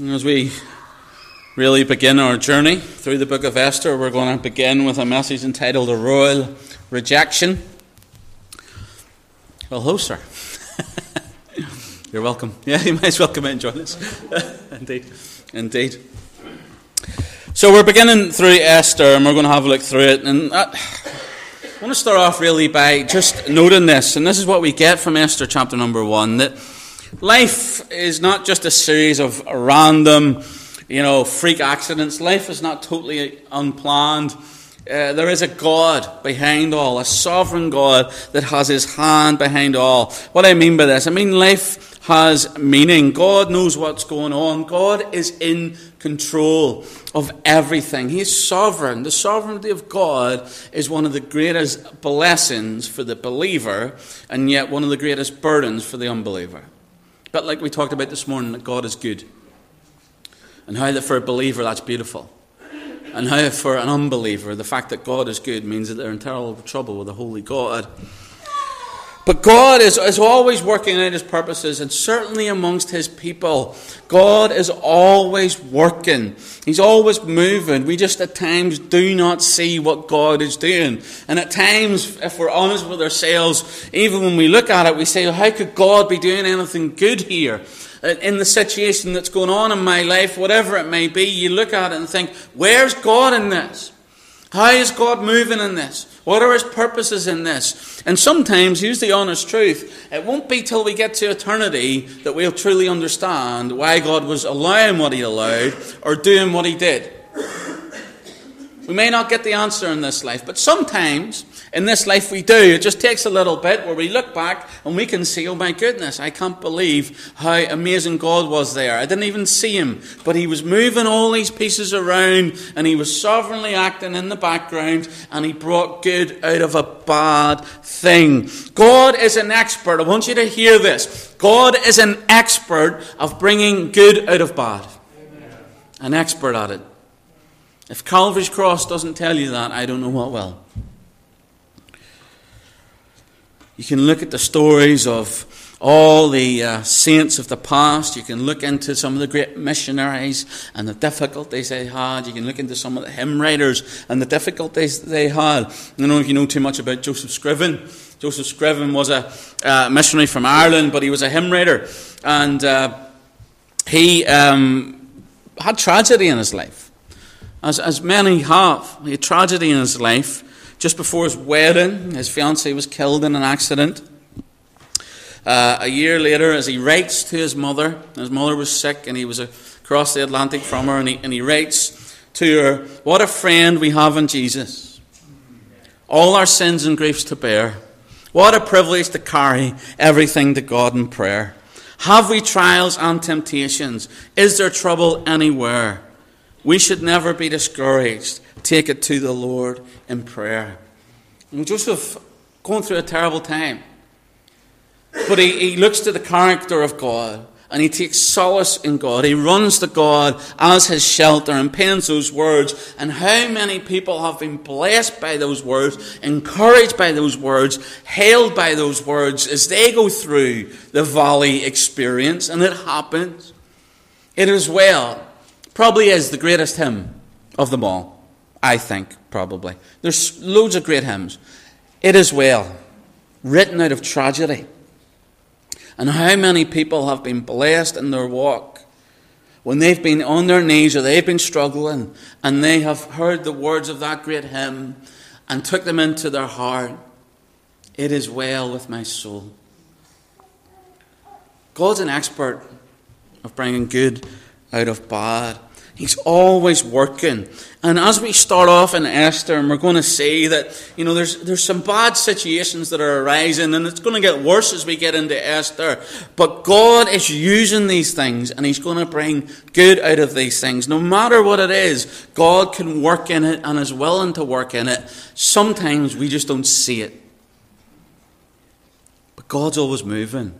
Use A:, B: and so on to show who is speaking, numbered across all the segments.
A: As we really begin our journey through the book of Esther, we're going to begin with a message entitled A Royal Rejection. Well, hello, sir. You're welcome. Yeah, you might as well come in and join us. Indeed. Indeed. So we're beginning through Esther and we're going to have a look through it. And uh, I want to start off really by just noting this. And this is what we get from Esther chapter number one that life is not just a series of random, you know, freak accidents. Life is not totally unplanned. Uh, there is a God behind all, a sovereign God that has his hand behind all. What I mean by this, I mean life has meaning. God knows what's going on. God is in control of everything. He's sovereign. The sovereignty of God is one of the greatest blessings for the believer, and yet one of the greatest burdens for the unbeliever. But like we talked about this morning, that God is good. And how that for a believer that's beautiful. And how for an unbeliever, the fact that God is good means that they're in terrible trouble with a holy God. But God is, is always working out his purposes, and certainly amongst his people. God is always working. He's always moving. We just at times do not see what God is doing. And at times, if we're honest with ourselves, even when we look at it, we say, well, how could God be doing anything good here? In the situation that's going on in my life, whatever it may be, you look at it and think, where's God in this? How is God moving in this? What are his purposes in this? And sometimes, here's the honest truth, it won't be till we get to eternity that we'll truly understand why God was allowing what he allowed or doing what he did. We may not get the answer in this life, but sometimes in this life we do. It just takes a little bit where we look back and we can see, oh my goodness, I can't believe how amazing God was there. I didn't even see him, but he was moving all these pieces around and he was sovereignly acting in the background and he brought good out of a bad thing. God is an expert. I want you to hear this. God is an expert of bringing good out of bad. An expert at it. If Calvary's cross doesn't tell you that, I don't know what will. You can look at the stories of all the uh, saints of the past. You can look into some of the great missionaries and the difficulties they had. You can look into some of the hymn writers and the difficulties they had. I don't know if you know too much about Joseph Scriven. Joseph Scriven was a uh, missionary from Ireland, but he was a hymn writer. And uh, he um, had tragedy in his life. As, as many have. He had tragedy in his life. Just before his wedding, his fiancee was killed in an accident. Uh, a year later, as he writes to his mother, his mother was sick and he was across the Atlantic from her, and he, and he writes to her, What a friend we have in Jesus. All our sins and griefs to bear. What a privilege to carry everything to God in prayer. Have we trials and temptations? Is there trouble anywhere? We should never be discouraged. Take it to the Lord in prayer. And Joseph going through a terrible time. But he, he looks to the character of God and he takes solace in God. He runs to God as his shelter and pens those words. And how many people have been blessed by those words, encouraged by those words, hailed by those words as they go through the valley experience. And it happens. It is well Probably is the greatest hymn of them all, I think, probably. There's loads of great hymns. It is well, written out of tragedy. And how many people have been blessed in their walk when they've been on their knees or they've been struggling and they have heard the words of that great hymn and took them into their heart. It is well with my soul. God's an expert of bringing good out of bad. He's always working. And as we start off in Esther, and we're going to see that, you know, there's, there's some bad situations that are arising, and it's going to get worse as we get into Esther. But God is using these things, and He's going to bring good out of these things. No matter what it is, God can work in it and is willing to work in it. Sometimes we just don't see it. But God's always moving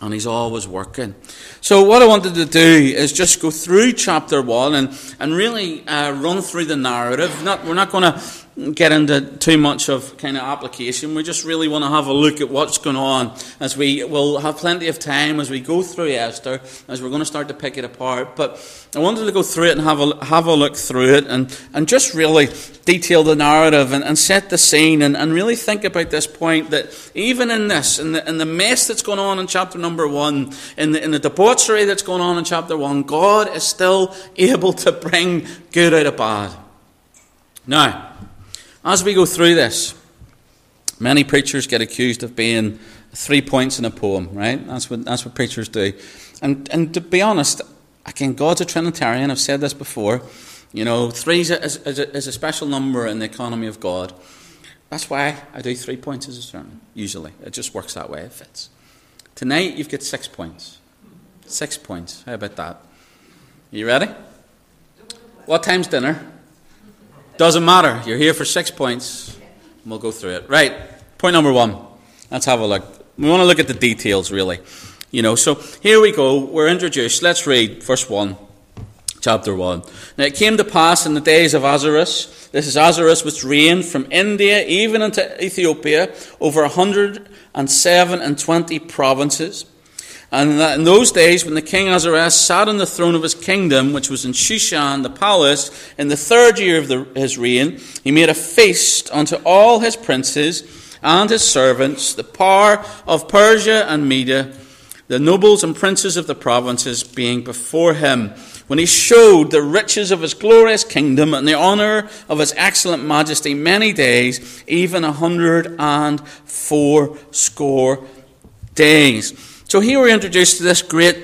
A: and he's always working. So, what I wanted to do is just go through chapter one and, and really uh, run through the narrative. Not, we're not going to get into too much of kind of application. We just really want to have a look at what's going on as we will have plenty of time as we go through Esther, as we're going to start to pick it apart. But I wanted to go through it and have a, have a look through it and, and just really detail the narrative and, and set the scene and, and really think about this point that even in this, in the, in the mess that's going on in chapter number one, in the, in the debauchery that's going on in chapter one, God is still able to bring good out of bad. Now, as we go through this, many preachers get accused of being three points in a poem, right? That's what, that's what preachers do. And, and to be honest, again, God's a Trinitarian. I've said this before. You know, three is a, is, a, is a special number in the economy of God. That's why I do three points as a sermon, usually. It just works that way, it fits. Tonight, you've got six points. Six points. How about that? Are You ready? What time's dinner? Doesn't matter. You're here for six points. We'll go through it. Right. Point number one. Let's have a look. We want to look at the details, really. You know, so here we go. We're introduced. Let's read verse 1, chapter 1. Now it came to pass in the days of Ahasuerus, this is Ahasuerus which reigned from India even into Ethiopia, over a hundred and seven and twenty provinces. And that in those days, when the king Ahasuerus sat on the throne of his kingdom, which was in Shushan, the palace, in the third year of the, his reign, he made a feast unto all his princes and his servants, the power of Persia and Media, the nobles and princes of the provinces being before him, when he showed the riches of his glorious kingdom and the honor of his excellent majesty many days, even a hundred and four score days. So here we're introduced to this great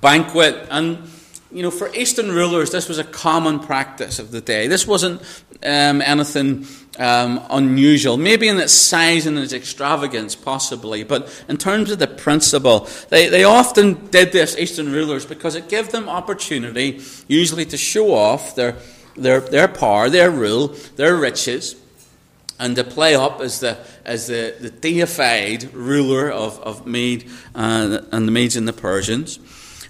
A: banquet, and you know, for Eastern rulers, this was a common practice of the day. This wasn't um, anything um, unusual, maybe in its size and its extravagance, possibly, but in terms of the principle, they, they often did this, Eastern rulers, because it gave them opportunity, usually to show off their, their, their power, their rule, their riches and to play up as the, as the, the deified ruler of, of Mede uh, and the Medes and the Persians.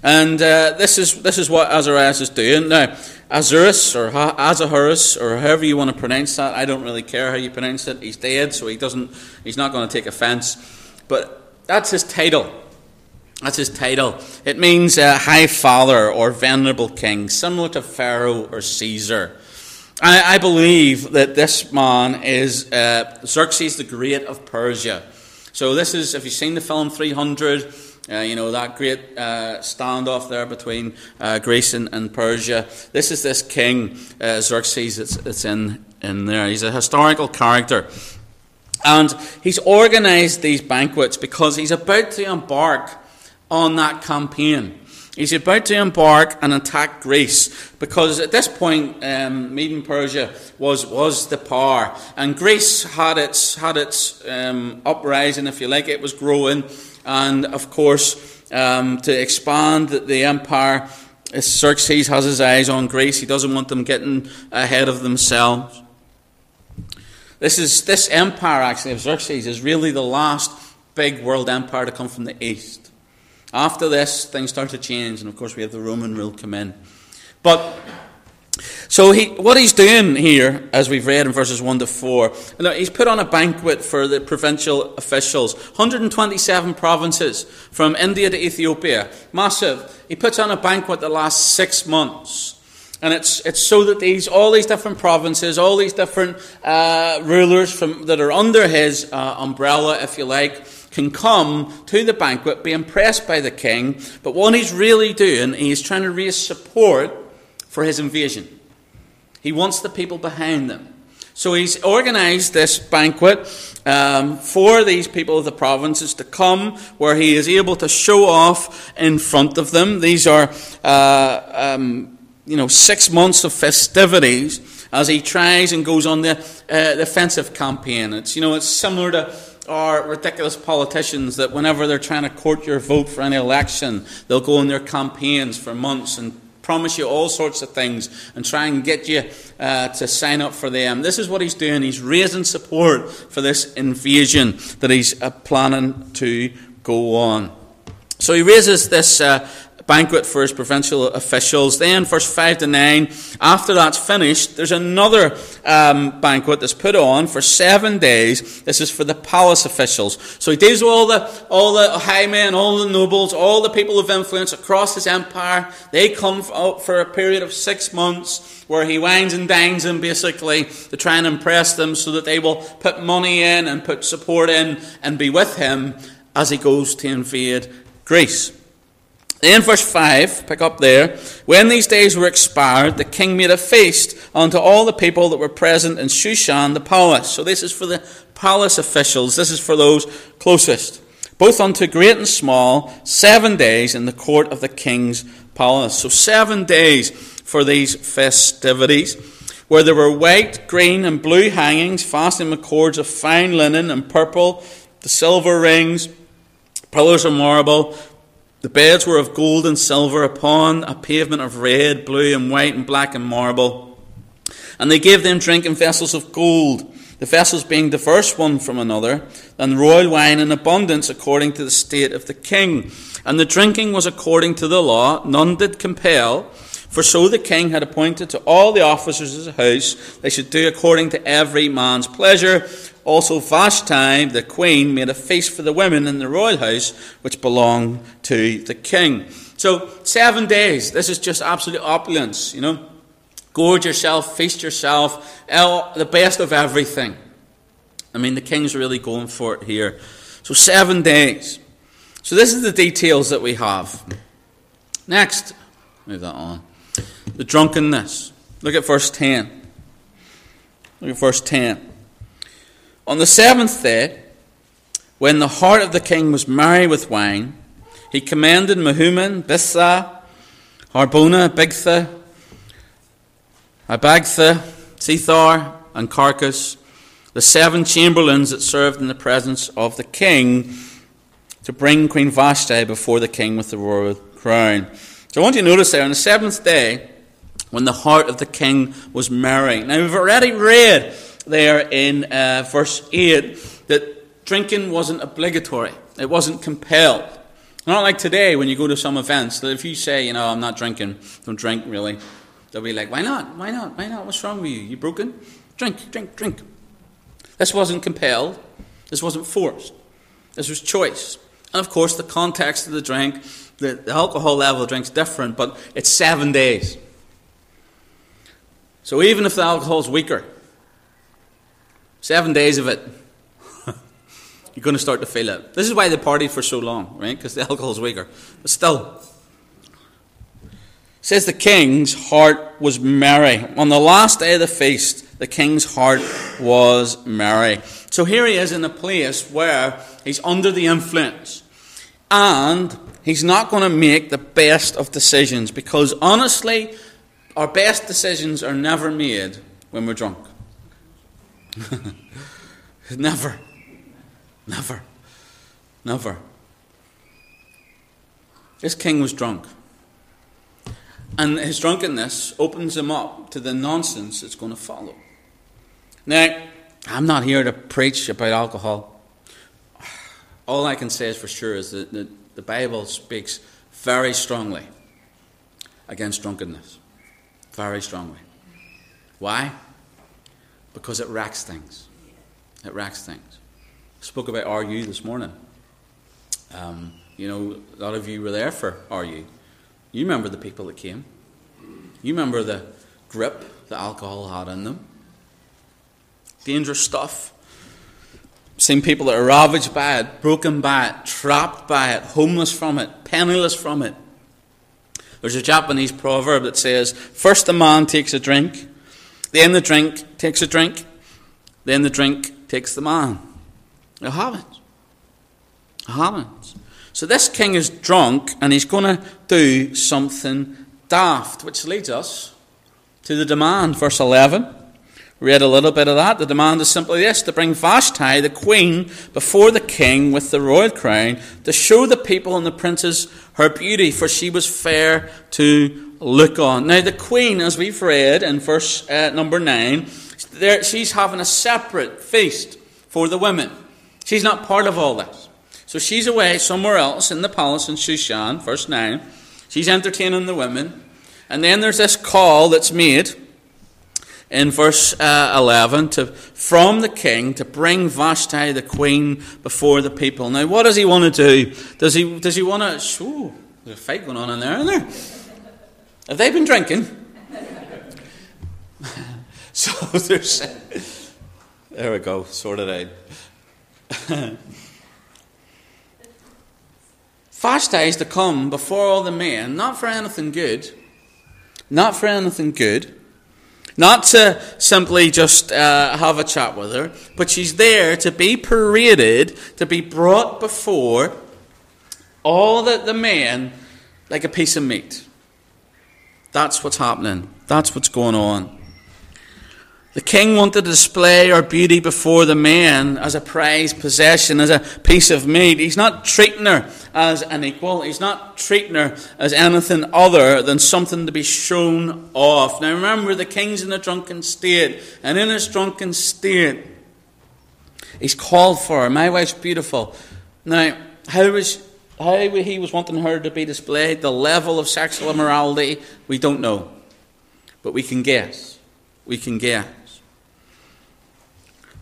A: And uh, this, is, this is what Azarias is doing. Now, Azurus or Azahurus or however you want to pronounce that, I don't really care how you pronounce it. He's dead, so he doesn't, he's not going to take offense. But that's his title. That's his title. It means uh, High Father or Venerable King, similar to Pharaoh or Caesar. I, I believe that this man is uh, Xerxes the Great of Persia. So this is, if you've seen the film 300, uh, you know, that great uh, standoff there between uh, Greece and, and, Persia. This is this king, uh, Xerxes, that's, that's in, in there. He's a historical character. And he's organized these banquets because he's about to embark on that campaign. He's about to embark and attack Greece because at this point, um, Median Persia was, was the power, and Greece had its had its um, uprising, if you like. It was growing, and of course, um, to expand the empire, Xerxes has his eyes on Greece. He doesn't want them getting ahead of themselves. This is this empire actually of Xerxes is really the last big world empire to come from the east. After this, things start to change, and of course, we have the Roman rule come in. But so he, what he's doing here, as we've read in verses 1 to 4, he's put on a banquet for the provincial officials. 127 provinces from India to Ethiopia. Massive. He puts on a banquet that lasts six months. And it's, it's so that these, all these different provinces, all these different uh, rulers from, that are under his uh, umbrella, if you like, can come to the banquet, be impressed by the king, but what he's really doing, he's trying to raise support for his invasion. He wants the people behind them. So he's organized this banquet um, for these people of the provinces to come, where he is able to show off in front of them. These are, uh, um, you know, six months of festivities as he tries and goes on the, uh, offensive campaign. It's, you know, it's similar to are ridiculous politicians that whenever they're trying to court your vote for any election, they'll go on their campaigns for months and promise you all sorts of things and try and get you uh, to sign up for them. This is what he's doing. He's raising support for this invasion that he's uh, planning to go on. So he raises this uh, banquet for his provincial officials. Then, verse 5 to 9, after that's finished, there's another um, banquet that's put on for seven days. This is for the palace officials. So he deals with all the, all the high men, all the nobles, all the people of influence across his empire. They come out for a period of six months where he wines and dines them basically to try and impress them so that they will put money in and put support in and be with him as he goes to invade Greece. In verse 5, pick up there, when these days were expired, the king made a feast unto all the people that were present in Shushan the palace. So this is for the palace officials, this is for those closest. Both unto great and small, seven days in the court of the king's palace. So seven days for these festivities, where there were white, green, and blue hangings fastened with cords of fine linen and purple, the silver rings, pillars of marble, the beds were of gold and silver upon a pavement of red, blue, and white, and black and marble. And they gave them drink in vessels of gold, the vessels being diverse one from another, and royal wine in abundance according to the state of the king. And the drinking was according to the law, none did compel. For so the king had appointed to all the officers of the house, they should do according to every man's pleasure. Also, Vashti, the queen, made a feast for the women in the royal house, which belonged to the king. So, seven days. This is just absolute opulence, you know. Gorge yourself, feast yourself, the best of everything. I mean, the king's really going for it here. So, seven days. So, this is the details that we have. Next, move that on the drunkenness. Look at verse 10. Look at verse 10. On the seventh day, when the heart of the king was merry with wine, he commanded Mehuman, Biztha, Harbona, Bigtha, Abagtha, Zethar, and Carkas, the seven chamberlains that served in the presence of the king, to bring Queen Vashti before the king with the royal crown. So I want you to notice there, on the seventh day, when the heart of the king was merry. Now, we've already read there in uh, verse 8 that drinking wasn't obligatory, it wasn't compelled. Not like today when you go to some events, that if you say, you know, I'm not drinking, don't drink really, they'll be like, why not? Why not? Why not? What's wrong with you? You broken? Drink, drink, drink. This wasn't compelled, this wasn't forced, this was choice. And of course, the context of the drink, the, the alcohol level of drink's different, but it's seven days. So even if the alcohol is weaker, seven days of it, you're going to start to feel it. This is why they partied for so long, right? Because the alcohol is weaker. But still, says the king's heart was merry. On the last day of the feast, the king's heart was merry. So here he is in a place where he's under the influence. And he's not going to make the best of decisions because honestly, our best decisions are never made when we're drunk. never. Never. Never. This king was drunk. And his drunkenness opens him up to the nonsense that's going to follow. Now, I'm not here to preach about alcohol. All I can say is for sure is that the Bible speaks very strongly against drunkenness very strongly. Why? Because it wrecks things. It wrecks things. I spoke about RU this morning. Um, you know, a lot of you were there for RU. You remember the people that came. You remember the grip the alcohol had in them. Dangerous stuff. Seen people that are ravaged by it, broken by it, trapped by it, homeless from it, penniless from it. There's a Japanese proverb that says, First the man takes a drink, then the drink takes a drink, then the drink takes the man. It happens. It happens. So this king is drunk and he's going to do something daft, which leads us to the demand, verse 11 read a little bit of that. The demand is simply this to bring Vashti, the queen, before the king with the royal crown, to show the people and the princes her beauty, for she was fair to look on. Now, the queen, as we've read in verse uh, number 9, there, she's having a separate feast for the women. She's not part of all this. So she's away somewhere else in the palace in Shushan, verse 9. She's entertaining the women. And then there's this call that's made in verse uh, 11 to, from the king to bring Vashti, the queen, before the people. Now, what does he want to do? Does he, does he want to. Oh, there's a fight going on in there, isn't there? Have they been drinking? So there's. There we go, sorted out. Vashti is to come before all the men, not for anything good, not for anything good, not to simply just uh, have a chat with her, but she's there to be paraded, to be brought before all the, the men like a piece of meat. That's what's happening. That's what's going on. The king wanted to display her beauty before the men as a prized possession, as a piece of meat. He's not treating her as an equal. He's not treating her as anything other than something to be shown off. Now remember, the king's in a drunken state, and in his drunken state, he's called for her. My wife's beautiful. Now, how was how he was wanting her to be displayed, the level of sexual immorality, we don't know. But we can guess. We can guess.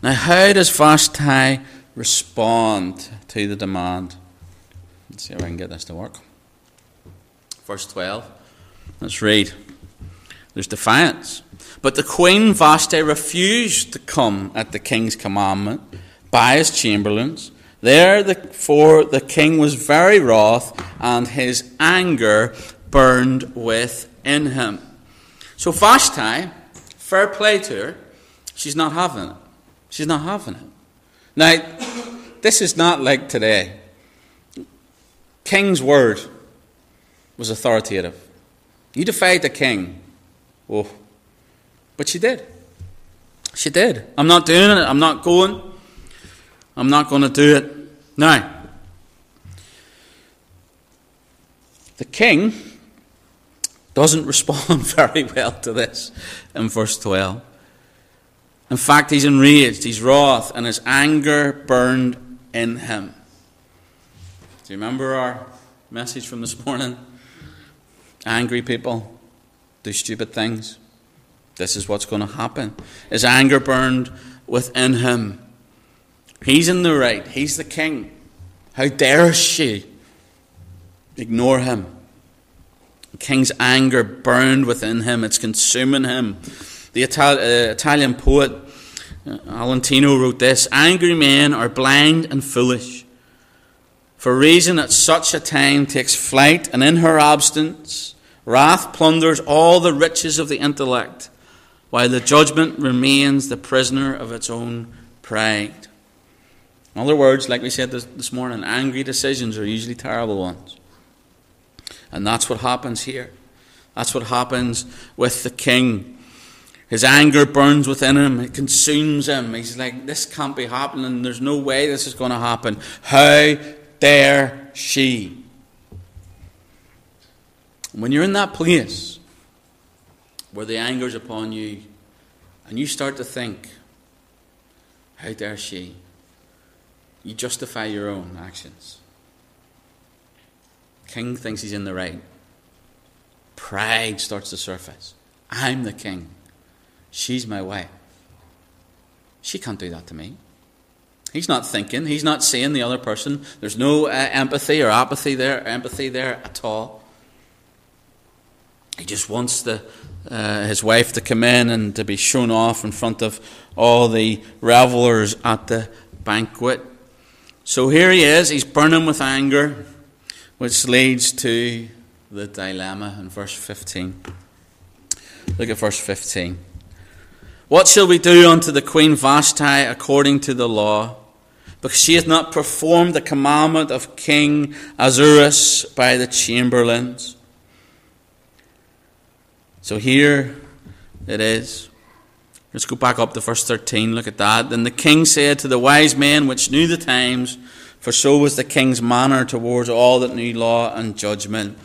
A: Now, how does Vashti respond to the demand? Let's see if I can get this to work. Verse 12. Let's read. There's defiance. But the queen Vashti refused to come at the king's commandment by his chamberlains. Therefore, the king was very wroth, and his anger burned within him. So, Vashti, fair play to her, she's not having it. She's not having it. Now, this is not like today. King's word was authoritative. You defied the king. Oh. But she did. She did. I'm not doing it. I'm not going. I'm not going to do it. Now, the king doesn't respond very well to this in verse 12. In fact, he's enraged, he's wroth, and his anger burned in him. Do you remember our message from this morning? Angry people do stupid things. This is what's going to happen. His anger burned within him. He's in the right, he's the king. How dare she ignore him? The king's anger burned within him, it's consuming him. The Ital- uh, Italian poet uh, Aretino wrote this Angry men are blind and foolish. For reason at such a time takes flight, and in her absence, wrath plunders all the riches of the intellect, while the judgment remains the prisoner of its own pride. In other words, like we said this, this morning, angry decisions are usually terrible ones. And that's what happens here. That's what happens with the king. His anger burns within him, it consumes him. He's like, This can't be happening. There's no way this is going to happen. How dare she? When you're in that place where the anger's upon you, and you start to think, How dare she? You justify your own actions. King thinks he's in the right. Pride starts to surface. I'm the king. She's my wife. She can't do that to me. He's not thinking. He's not seeing the other person. There's no uh, empathy or apathy there, empathy there at all. He just wants the, uh, his wife to come in and to be shown off in front of all the revelers at the banquet. So here he is, he's burning with anger, which leads to the dilemma in verse 15. Look at verse 15. What shall we do unto the queen Vashti according to the law? Because she hath not performed the commandment of King Ahasuerus by the chamberlains. So here it is. Let's go back up to verse 13. Look at that. Then the king said to the wise men which knew the times, for so was the king's manner towards all that knew law and judgment.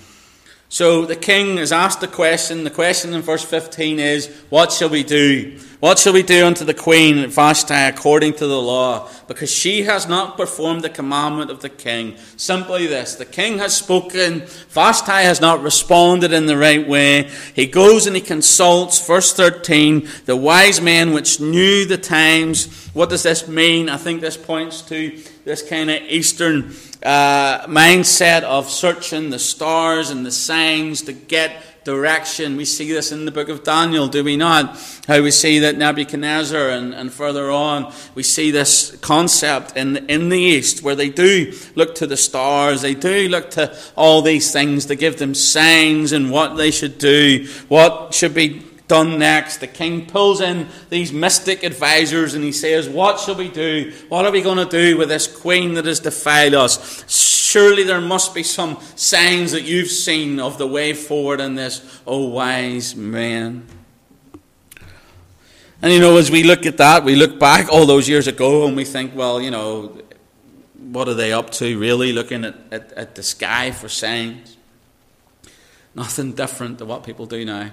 A: So the king is asked the question. The question in verse 15 is, What shall we do? What shall we do unto the queen Vashti according to the law? Because she has not performed the commandment of the king. Simply this the king has spoken, Vashti has not responded in the right way. He goes and he consults, verse 13, the wise men which knew the times. What does this mean? I think this points to this kind of Eastern uh, mindset of searching the stars and the signs to get direction. We see this in the book of Daniel, do we not? How we see that Nebuchadnezzar and, and further on, we see this concept in, in the East where they do look to the stars, they do look to all these things to give them signs and what they should do, what should be done next. The king pulls in these mystic advisors and he says, What shall we do? What are we going to do with this queen that has defiled us? Surely there must be some signs that you've seen of the way forward in this, oh wise man. And you know, as we look at that, we look back all those years ago and we think, well, you know, what are they up to really looking at, at, at the sky for signs? Nothing different to what people do now.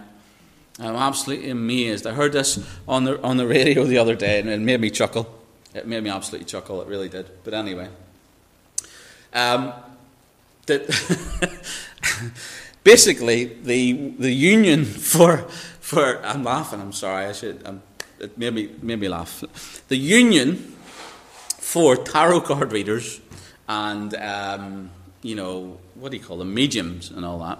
A: I'm absolutely amazed. I heard this on the, on the radio the other day and it made me chuckle. It made me absolutely chuckle, it really did. But anyway. Um, that basically, the, the union for, for. I'm laughing, I'm sorry, I should. I'm, it made me, made me laugh. The union for tarot card readers and, um, you know, what do you call them, mediums and all that,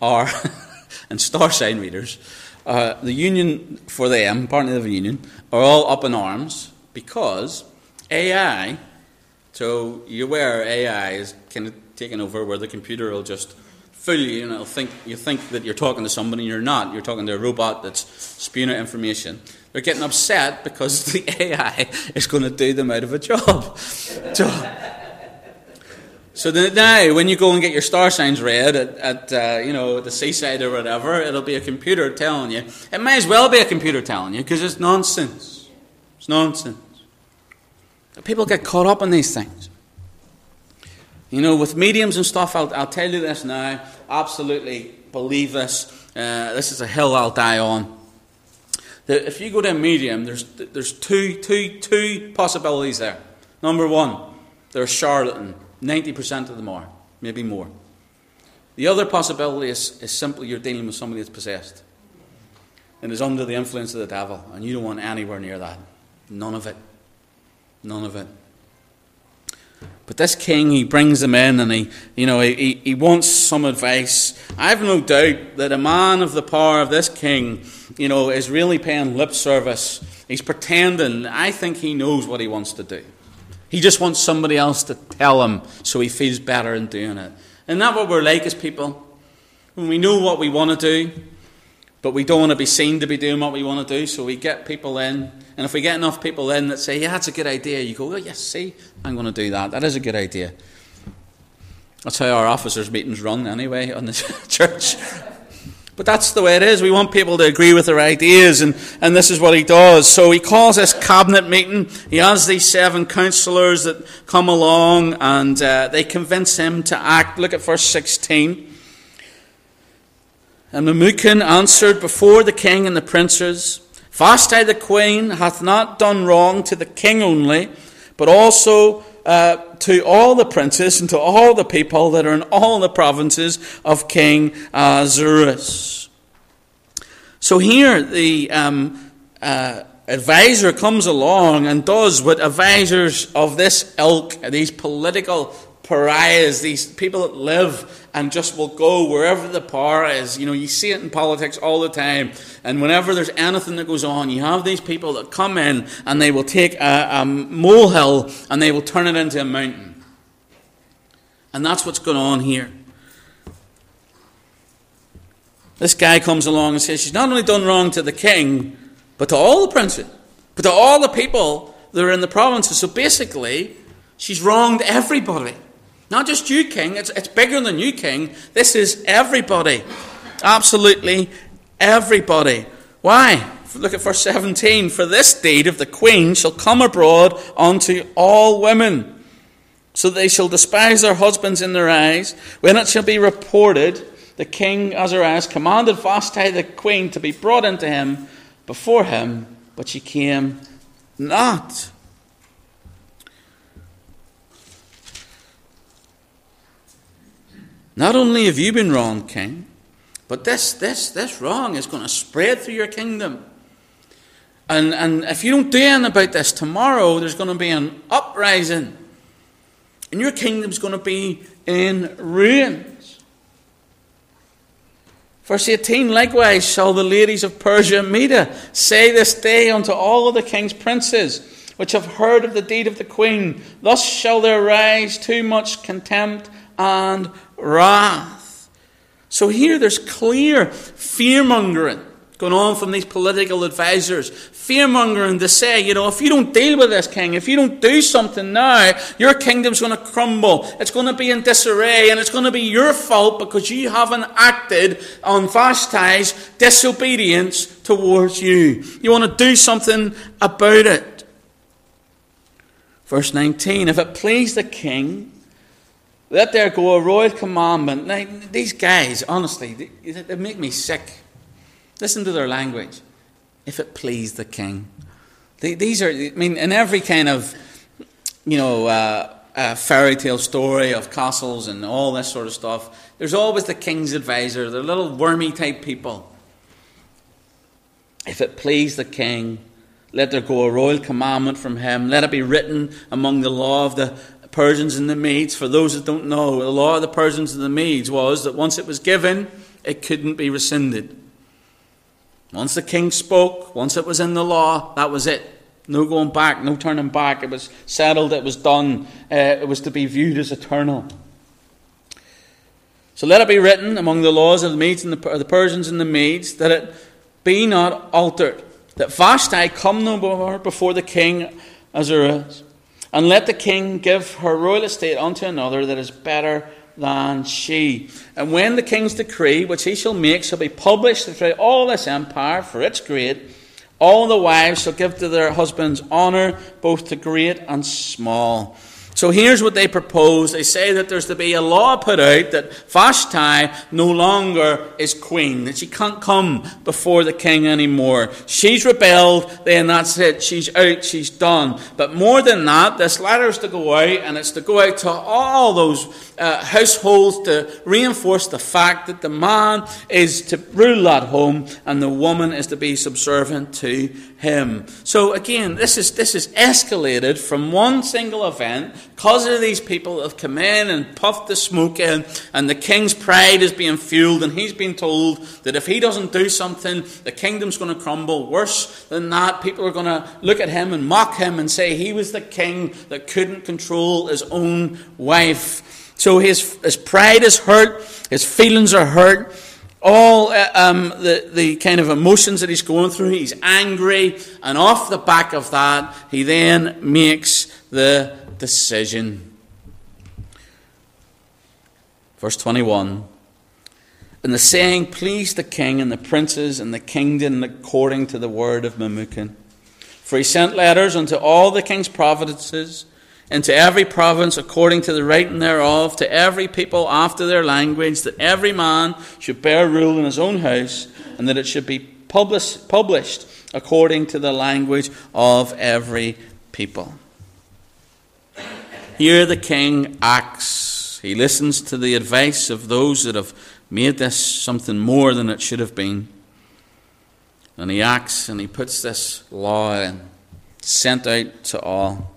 A: are. and star sign readers, uh, the union for them, partly of the union, are all up in arms because AI, so you're aware AI is kind of taking over where the computer will just fool you and it'll think, you think that you're talking to somebody and you're not. You're talking to a robot that's spewing out information. They're getting upset because the AI is going to do them out of a job. so, so now, when you go and get your star signs read at, at uh, you know the seaside or whatever, it'll be a computer telling you. It may as well be a computer telling you because it's nonsense. It's nonsense. People get caught up in these things. You know, with mediums and stuff, I'll, I'll tell you this now. Absolutely believe this. Uh, this is a hill I'll die on. That if you go to a medium, there's there's two two two possibilities there. Number one, they're charlatan 90% of them are, maybe more. The other possibility is, is simply you're dealing with somebody that's possessed and is under the influence of the devil, and you don't want anywhere near that. None of it. None of it. But this king, he brings them in and he, you know, he, he wants some advice. I have no doubt that a man of the power of this king, you know, is really paying lip service. He's pretending. I think he knows what he wants to do. He just wants somebody else to tell him so he feels better in doing it. Isn't that what we're like as people? When we know what we want to do, but we don't want to be seen to be doing what we want to do, so we get people in. And if we get enough people in that say, Yeah, that's a good idea, you go, Oh, yes, see, I'm going to do that. That is a good idea. That's how our officers' meetings run anyway on the church. But that's the way it is. We want people to agree with their ideas, and, and this is what he does. So he calls this cabinet meeting. He has these seven councillors that come along, and uh, they convince him to act. Look at verse 16. And Memucan answered before the king and the princes, Vashti the queen hath not done wrong to the king only, but also uh, to all the princes and to all the people that are in all the provinces of King Ahasuerus. So here the um, uh, advisor comes along and does what advisors of this ilk, these political pariahs, these people that live and just will go wherever the power is. You know, you see it in politics all the time. And whenever there's anything that goes on, you have these people that come in and they will take a, a molehill and they will turn it into a mountain. And that's what's going on here. This guy comes along and says she's not only done wrong to the king, but to all the princes, but to all the people that are in the provinces. So basically, she's wronged everybody. Not just you, King. It's, it's bigger than you, King. This is everybody. Absolutely everybody. Why? Look at verse 17. For this deed of the queen shall come abroad unto all women, so they shall despise their husbands in their eyes, when it shall be reported the king Ahasuerus commanded Vashti the queen to be brought into him before him, but she came not. Not only have you been wrong, king, but this, this, this wrong is going to spread through your kingdom. And, and if you don't do anything about this tomorrow, there's going to be an uprising. And your kingdom's going to be in ruins. Verse 18 Likewise shall the ladies of Persia and Media say this day unto all of the king's princes, which have heard of the deed of the queen, Thus shall there rise too much contempt and wrath. So here there's clear fear mongering going on from these political advisors, fear mongering to say, you know, if you don't deal with this king, if you don't do something now, your kingdom's going to crumble. It's going to be in disarray, and it's going to be your fault because you haven't acted on Vashti's disobedience towards you. You want to do something about it. Verse 19 If it please the king, let there go a royal commandment. Now, these guys, honestly, they, they make me sick. Listen to their language. If it please the king. They, these are, I mean, in every kind of, you know, uh, uh, fairy tale story of castles and all this sort of stuff, there's always the king's advisor. They're little wormy type people. If it please the king, let there go a royal commandment from him. Let it be written among the law of the Persians and the Medes. For those that don't know, the law of the Persians and the Medes was that once it was given, it couldn't be rescinded. Once the king spoke, once it was in the law, that was it. No going back, no turning back. It was settled, it was done. Uh, it was to be viewed as eternal. So let it be written among the laws of the Medes and the, the Persians and the Medes that it be not altered, that Vashti come no more before the king Ahasuerus, and let the king give her royal estate unto another that is better than she. And when the king's decree, which he shall make, shall be published throughout all this empire, for its great, all the wives shall give to their husbands honour, both to great and small. So here's what they propose. They say that there's to be a law put out that Vashti no longer is queen, that she can't come before the king anymore. She's rebelled, then that's it. She's out, she's done. But more than that, this letter is to go out, and it's to go out to all those uh, households to reinforce the fact that the man is to rule that home and the woman is to be subservient to him. So again, this is this is escalated from one single event because of these people have come in and puffed the smoke in, and the king's pride is being fueled, and he's been told that if he doesn't do something, the kingdom's going to crumble. Worse than that, people are going to look at him and mock him and say he was the king that couldn't control his own wife. So his, his pride is hurt, his feelings are hurt, all uh, um, the, the kind of emotions that he's going through. He's angry, and off the back of that, he then makes the decision. Verse 21 And the saying pleased the king and the princes and the kingdom according to the word of Memucan. For he sent letters unto all the king's provinces into every province according to the writing thereof, to every people after their language, that every man should bear rule in his own house, and that it should be published, published according to the language of every people. Here the king acts. He listens to the advice of those that have made this something more than it should have been. And he acts and he puts this law in, sent out to all.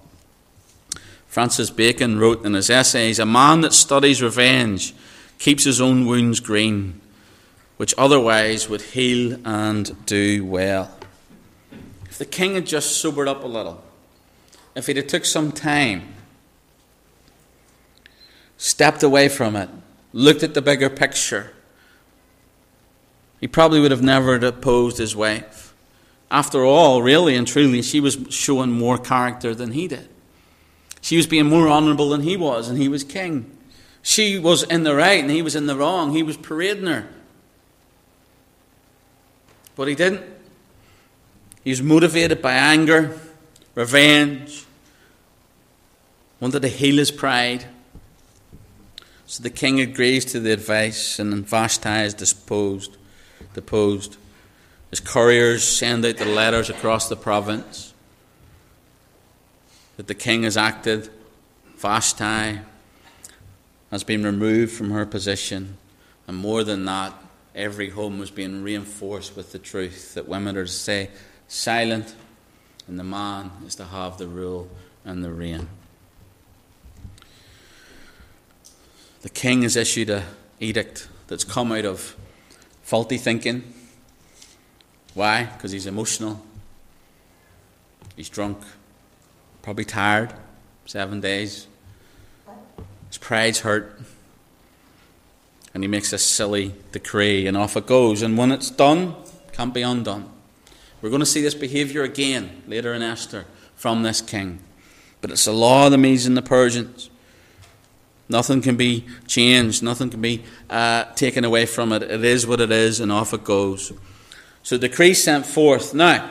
A: Francis Bacon wrote in his essays A man that studies revenge keeps his own wounds green, which otherwise would heal and do well. If the king had just sobered up a little, if he'd have took some time, stepped away from it, looked at the bigger picture, he probably would have never opposed his wife. After all, really and truly, she was showing more character than he did. She was being more honourable than he was, and he was king. She was in the right, and he was in the wrong. He was parading her. But he didn't. He was motivated by anger, revenge, wanted to heal his pride. So the king agrees to the advice, and Vashti is disposed, deposed. His couriers send out the letters across the province that the king has acted. Vashti has been removed from her position, and more than that, every home was being reinforced with the truth that women are to stay silent, and the man is to have the rule and the reign. The king has issued an edict that's come out of faulty thinking. Why? Because he's emotional. He's drunk. Probably tired. Seven days. His pride's hurt. And he makes a silly decree, and off it goes. And when it's done, can't be undone. We're going to see this behavior again later in Esther from this king. But it's the law of the Medes and the Persians. Nothing can be changed, nothing can be uh, taken away from it. It is what it is, and off it goes. So the decree sent forth. Now,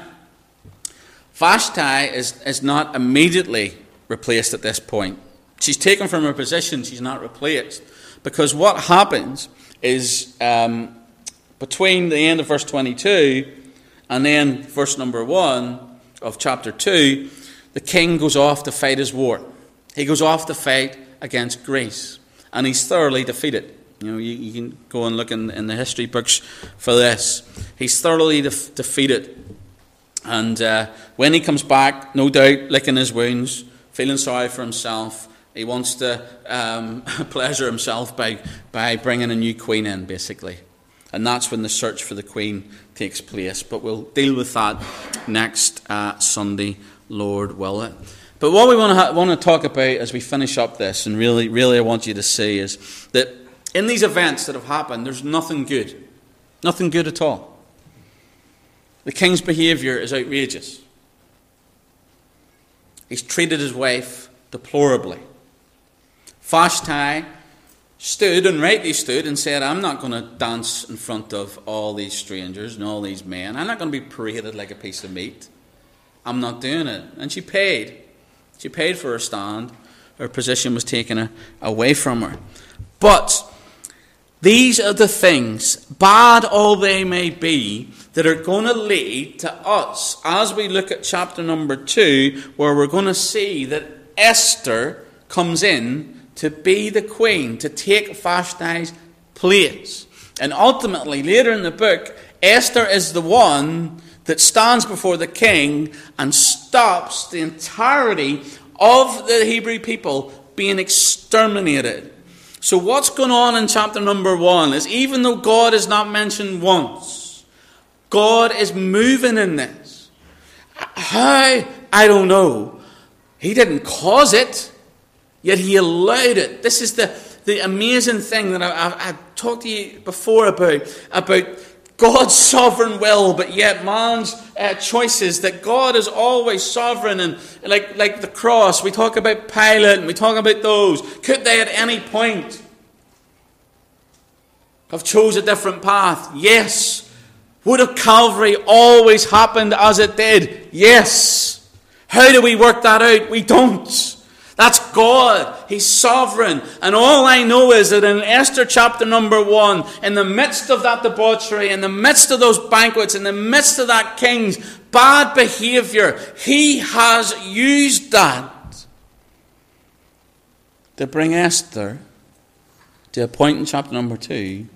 A: Vashti is, is not immediately replaced at this point. She's taken from her position, she's not replaced. Because what happens is um, between the end of verse 22 and then verse number 1 of chapter 2, the king goes off to fight his war. He goes off to fight against Greece. And he's thoroughly defeated. You know, you, you can go and look in, in, the history books for this. He's thoroughly def- defeated. And uh, when he comes back, no doubt licking his wounds, feeling sorry for himself, he wants to um, pleasure himself by, by bringing a new queen in, basically. And that's when the search for the queen takes place. But we'll deal with that next uh, Sunday, Lord willing. But what we want to, ha- want to talk about as we finish up this, and really, really I want you to see, is that in these events that have happened, there's nothing good. Nothing good at all. The king's behaviour is outrageous. He's treated his wife deplorably. Vashti stood, and rightly stood, and said, I'm not going to dance in front of all these strangers and all these men. I'm not going to be paraded like a piece of meat. I'm not doing it. And she paid. She paid for her stand. Her position was taken away from her. But these are the things, bad all they may be, that are going to lead to us as we look at chapter number two, where we're going to see that Esther comes in to be the queen, to take Vashti's place. And ultimately, later in the book, Esther is the one that stands before the king and stops the entirety of the Hebrew people being exterminated. So, what's going on in chapter number one is even though God is not mentioned once, God is moving in this. How? I don't know. He didn't cause it, yet He allowed it. This is the, the amazing thing that I, I, I talked to you before about, about God's sovereign will, but yet man's uh, choices. That God is always sovereign, and like like the cross, we talk about Pilate, and we talk about those. Could they at any point have chose a different path? Yes. Would a Calvary always happened as it did? Yes. How do we work that out? We don't. That's God. He's sovereign. And all I know is that in Esther chapter number one, in the midst of that debauchery, in the midst of those banquets, in the midst of that king's bad behavior, he has used that to bring Esther to a point in chapter number two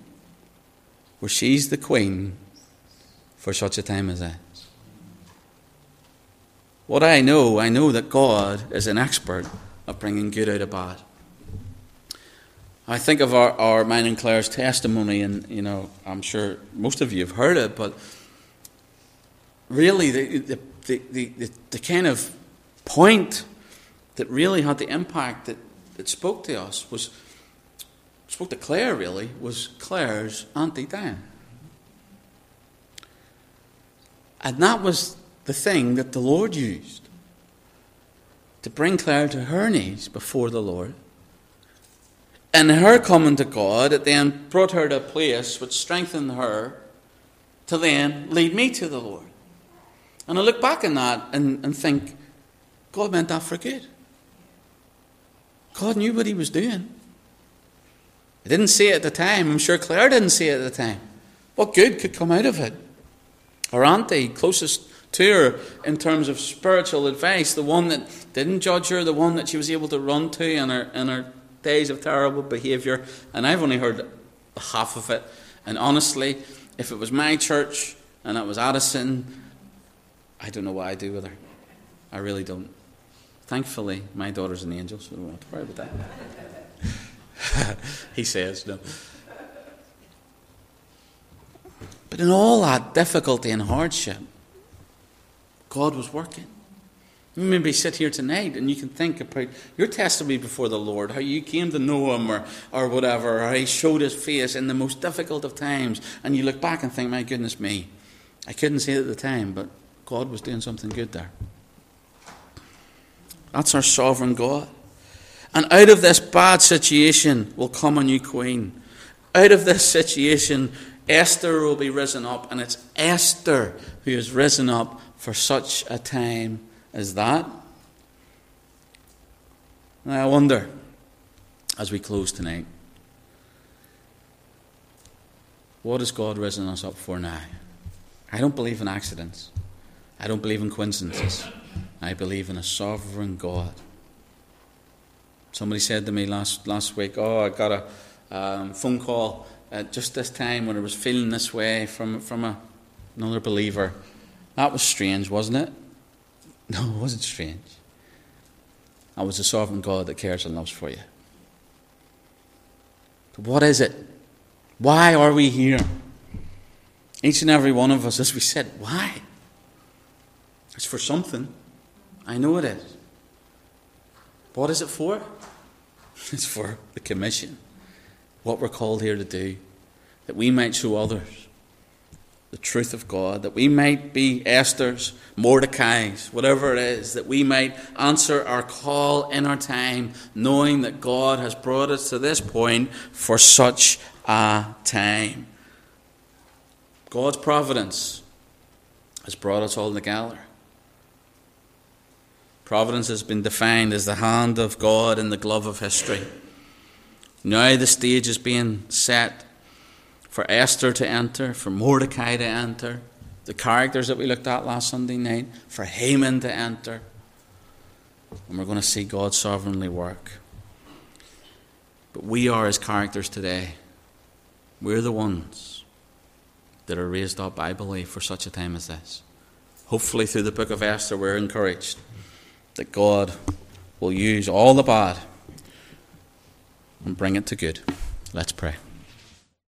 A: where she's the queen for such a time as that. What I know, I know that God is an expert of bringing good out of bad. I think of our, our mine and Claire's testimony, and you know, I'm sure most of you have heard it, but really, the, the, the, the, the kind of point that really had the impact that, that spoke to us was spoke to Claire really was Claire's Auntie Dan. And that was the thing that the Lord used to bring Claire to her knees before the Lord. And her coming to God, it then brought her to a place which strengthened her to then lead me to the Lord. And I look back on that and, and think, God meant that for good. God knew what He was doing. I didn't see it at the time. I'm sure Claire didn't see it at the time. What good could come out of it? Her auntie, closest to her in terms of spiritual advice, the one that didn't judge her, the one that she was able to run to in her, in her days of terrible behaviour. And I've only heard half of it. And honestly, if it was my church and it was Addison, I don't know what I'd do with her. I really don't. Thankfully, my daughter's an angel, so I don't have to worry about that. he says, no. But in all that difficulty and hardship, God was working. You maybe sit here tonight and you can think about your testimony before the Lord, how you came to know Him or, or whatever, or He showed His face in the most difficult of times. And you look back and think, my goodness me, I couldn't see it at the time, but God was doing something good there. That's our sovereign God. And out of this bad situation will come a new queen. Out of this situation, Esther will be risen up, and it's Esther who is risen up for such a time as that. Now, I wonder, as we close tonight, what has God risen us up for now? I don't believe in accidents. I don't believe in coincidences. I believe in a sovereign God. Somebody said to me last, last week, Oh, I got a um, phone call at just this time when I was feeling this way from, from a, another believer. That was strange, wasn't it? No, it wasn't strange. That was the sovereign God that cares and loves for you. But what is it? Why are we here? Each and every one of us, as we said, why? It's for something. I know it is. What is it for? It's for the commission. What we're called here to do. That we might show others the truth of God, that we might be Esther's, Mordecai's, whatever it is, that we might answer our call in our time, knowing that God has brought us to this point for such a time. God's providence has brought us all together. Providence has been defined as the hand of God in the glove of history. Now the stage is being set for Esther to enter, for Mordecai to enter, the characters that we looked at last Sunday night, for Haman to enter. And we're going to see God sovereignly work. But we are his characters today. We're the ones that are raised up, I believe, for such a time as this. Hopefully, through the book of Esther, we're encouraged that God will use all the bad and bring it to good. Let's pray.